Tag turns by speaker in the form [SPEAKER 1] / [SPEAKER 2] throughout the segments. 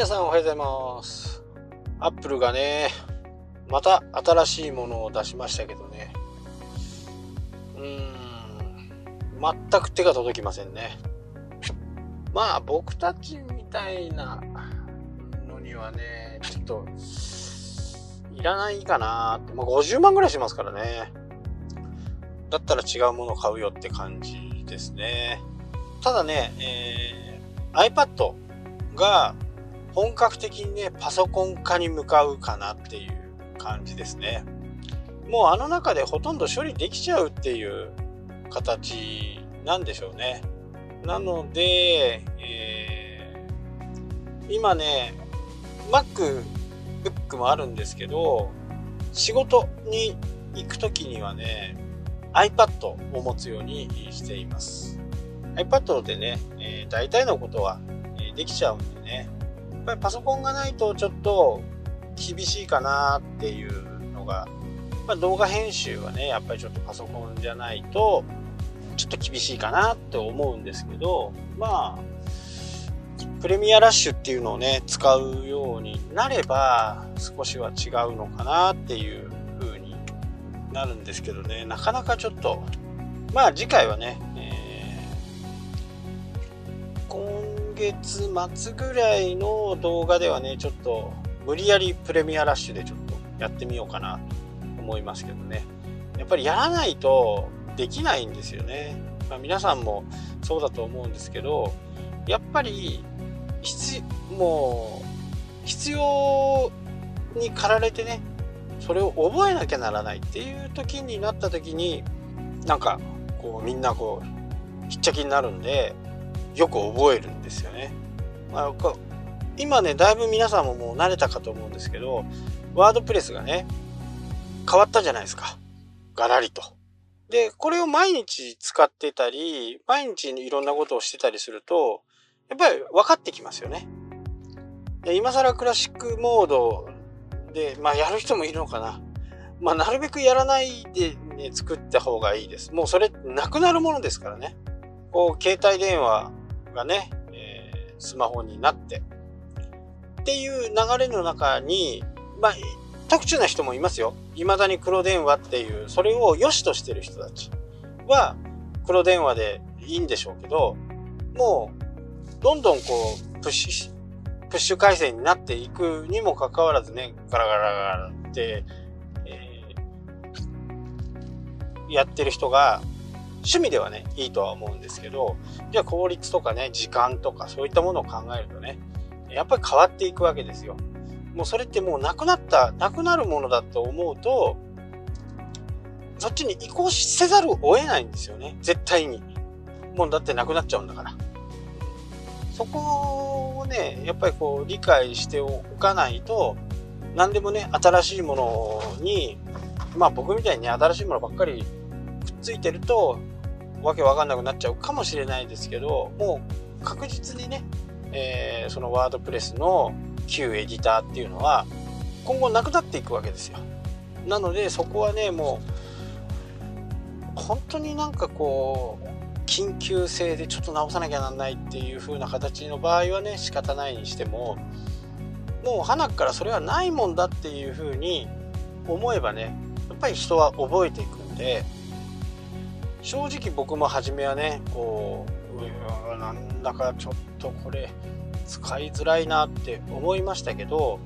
[SPEAKER 1] 皆さんおはようございます。アップルがね、また新しいものを出しましたけどね。うーん、全く手が届きませんね。まあ、僕たちみたいなのにはね、ちょっと、いらないかなって。まあ、50万ぐらいしますからね。だったら違うものを買うよって感じですね。ただね、えー、iPad が本格的にね、パソコン化に向かうかなっていう感じですね。もうあの中でほとんど処理できちゃうっていう形なんでしょうね。なので、えー、今ね、MacBook もあるんですけど、仕事に行く時にはね、iPad を持つようにしています。iPad でね、えー、大体のことは、え、できちゃうんでね、ぱりパソコンがないとちょっと厳しいかなっていうのが、まあ、動画編集はね、やっぱりちょっとパソコンじゃないと、ちょっと厳しいかなって思うんですけど、まあ、プレミアラッシュっていうのをね、使うようになれば、少しは違うのかなっていう風になるんですけどね、なかなかちょっと、まあ次回はね、月末ぐらいの動画ではね、ちょっと無理やりプレミアラッシュでちょっとやってみようかなと思いますけどね。やっぱりやらないとできないんですよね。まあ、皆さんもそうだと思うんですけど、やっぱり必、もう必要に駆られてね、それを覚えなきゃならないっていう時になった時に、なんかこうみんなこうひっちゃきになるんで、よく覚えるんですよね。まあ、今ね、だいぶ皆さんももう慣れたかと思うんですけど、ワードプレスがね、変わったじゃないですか。ガラリと。で、これを毎日使ってたり、毎日いろんなことをしてたりすると、やっぱり分かってきますよね。で今更クラシックモードで、まあやる人もいるのかな。まあなるべくやらないで、ね、作った方がいいです。もうそれなくなるものですからね。こう、携帯電話がね、えー、スマホになってっていう流れの中にまあ特殊な人もいますよ。未だに黒電話っていうそれを良しとしてる人たちは黒電話でいいんでしょうけどもうどんどんこうプッシュプッシュ回線になっていくにもかかわらずねガラガラガラって、えー、やってる人が趣味ではね、いいとは思うんですけど、じゃあ効率とかね、時間とかそういったものを考えるとね、やっぱり変わっていくわけですよ。もうそれってもうなくなった、なくなるものだと思うと、そっちに移行せざるを得ないんですよね。絶対に。もうだってなくなっちゃうんだから。そこをね、やっぱりこう理解しておかないと、何でもね、新しいものに、まあ僕みたいにね新しいものばっかりついてると、わけわかんなくなっちゃうかもしれないですけど、もう確実にね、えー、そのワードプレスの旧エディターっていうのは今後なくなっていくわけですよ。なのでそこはね、もう本当になんかこう、緊急性でちょっと直さなきゃなんないっていう風な形の場合はね、仕方ないにしても、もう花からそれはないもんだっていう風に思えばね、やっぱり人は覚えていくんで、正直僕も初めはねこううなんだかちょっとこれ使いづらいなって思いましたけど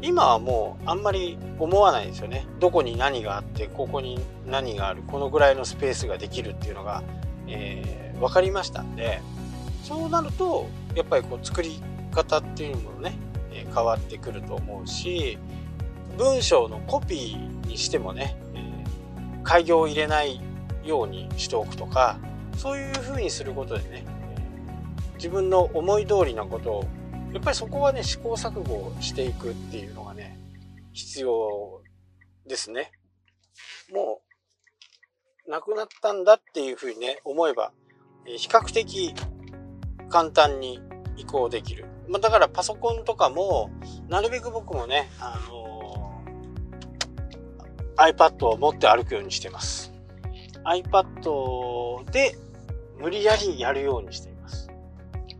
[SPEAKER 1] 今はもうあんまり思わないですよね。どこに何があってここに何があるこのぐらいのスペースができるっていうのが、えー、分かりましたんでそうなるとやっぱりこう作り方っていうのもね、え、変わってくると思うし文章のコピーにしてもね、えー、開業を入れないようにしておくとかそういう風にすることでね自分の思い通りなことをやっぱりそこはね試行錯誤していくっていうのがね必要ですね。もうなくなったんだっていう風にね思えば比較的簡単に移行できる、ま、だからパソコンとかもなるべく僕もね、あのー、iPad を持って歩くようにしてます。iPad で無理やりやるようにしています。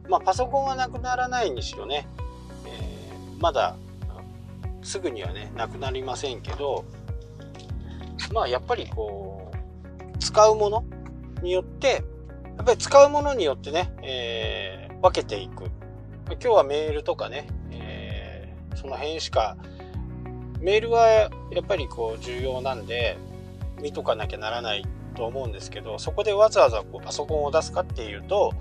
[SPEAKER 1] まあパソコンはなくならないにしろね、えまだすぐにはねなくなりませんけどまあやっぱりこう使うものによってやっぱり使うものによってね、えー、分けていく今日はメールとかね、えー、その辺しかメールはやっぱりこう重要なんで見とかなきゃならないと思うんですけどそこでわざわざこうパソコンを出すかっていうと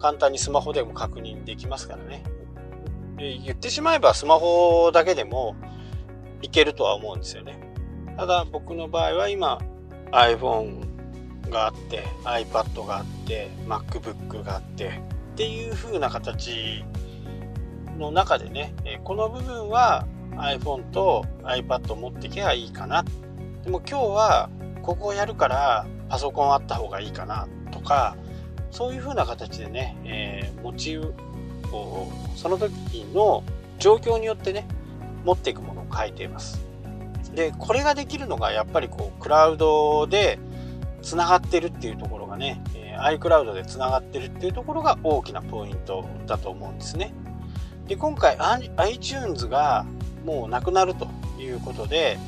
[SPEAKER 1] 簡単にスマホでも確認できますからね。で言ってしまえばスマホだけでもいけるとは思うんですよね。ただ僕の場合は今 iPhone があって iPad があって MacBook があってっていう風な形の中でねこの部分は iPhone と iPad を持ってきゃいいかな。でも今日はここをやるからパソコンあった方がいいかなとかそういう風な形でね、えー、持ちをその時の状況によってね持っていくものを変えています。でこれができるのがやっぱりこうクラウドでつながってるっていうところがね、え、iCloud でつながってるっていうところが大きなポイントだと思うんですね。で今回 iTunes がもうなくなるということで、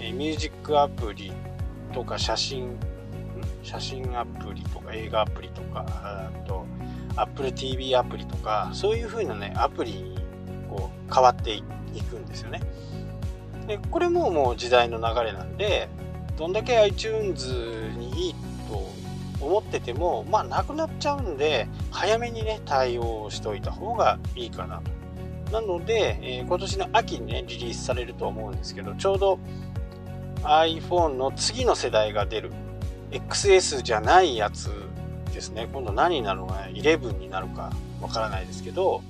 [SPEAKER 1] えミュージックアプリとか写真写真アプリとか映画アプリとかあと Apple TV アプリとかそういう風なねアプリにこう変わっていくんですよね。でこれももう時代の流れなんでどんだけ iTunes にいいと思っててもまあなくなっちゃうんで早めにね対応しといた方がいいかなと。なので、えー、今年の秋にね、リリースされると思うんですけど、ちょうど iPhone の次の世代が出る XS じゃないやつですね。今度何になるのか、11になるかわからないですけど、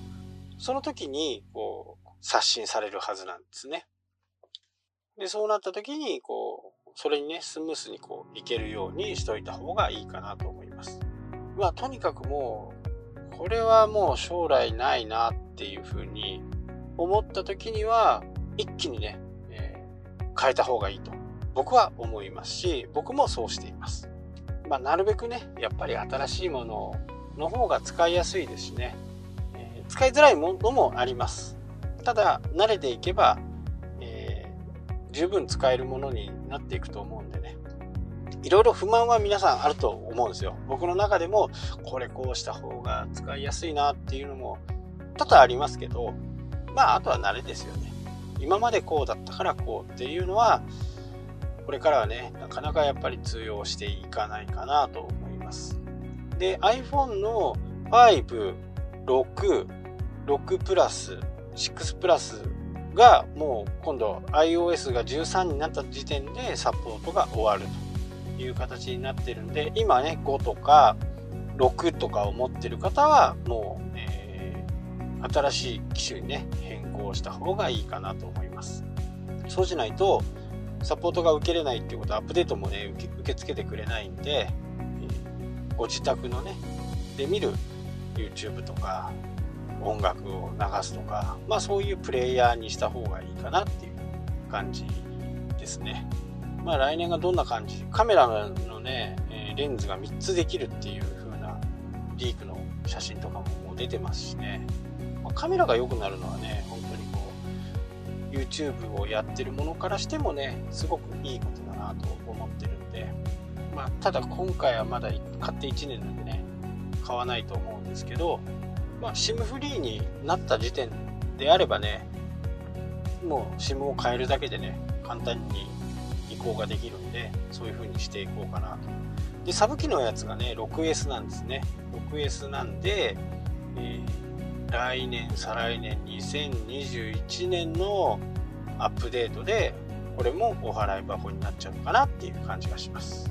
[SPEAKER 1] その時に、こう、刷新されるはずなんですね。で、そうなった時に、こう、それにね、スムースにこう、いけるようにしといた方がいいかなと思います。まあ、とにかくもう、これはもう将来ないなっていうふうに思った時には一気にね、変えた方がいいと僕は思いますし僕もそうしています。まあ、なるべくねやっぱり新しいものの方が使いやすいですしね、えー、使いづらいものもあります。ただ慣れていけば、えー、十分使えるものになっていくと思うんでねいろいろ不満は皆さんあると思うんですよ。僕の中でもこれこうした方が使いやすいなっていうのも多々ありますけど、まあ、あとは慣れですよね。今までこうだったからこうっていうのは、これからはね、なかなかやっぱり通用していかないかなと思います。で、iPhone の5、6、6プラス、6プラスがもう今度 iOS が13になった時点でサポートが終わるという形になってるんで、今ね、5とか6とかを持ってる方はもうえ新しい機種にね変更した方がいいかなと思います。そうしないとサポートが受けれないっていうことはアップデートもね受け付けてくれないんで、えご自宅のねで見る YouTube とか音楽を流すとかまあそういうプレイヤーにした方がいいかなっていう感じですね。まあ来年がどんな感じカメラのねレンズが3つできるっていう風なリークの写真とかももう出てますしね。まあ、カメラが良くなるのはね YouTube をやってるものからしてもねすごくいいことだなと思ってるんで、まあ、ただ今回はまだ買って1年なんでね買わないと思うんですけど、まあ、SIM フリーになった時点であればねもう SIM を変えるだけでね簡単に移行ができるんでそういう風にしていこうかなと。でサブ機のやつがね 6S なんですね。6S なんで、えー来年再来年2021年のアップデートでこれもお払い箱になっちゃうのかなっていう感じがします。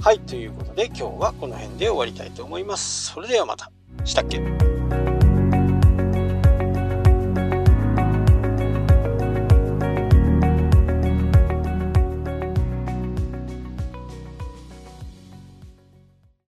[SPEAKER 1] はいということで今日はこの辺で終わりたいと思います。それではまた。したっけ？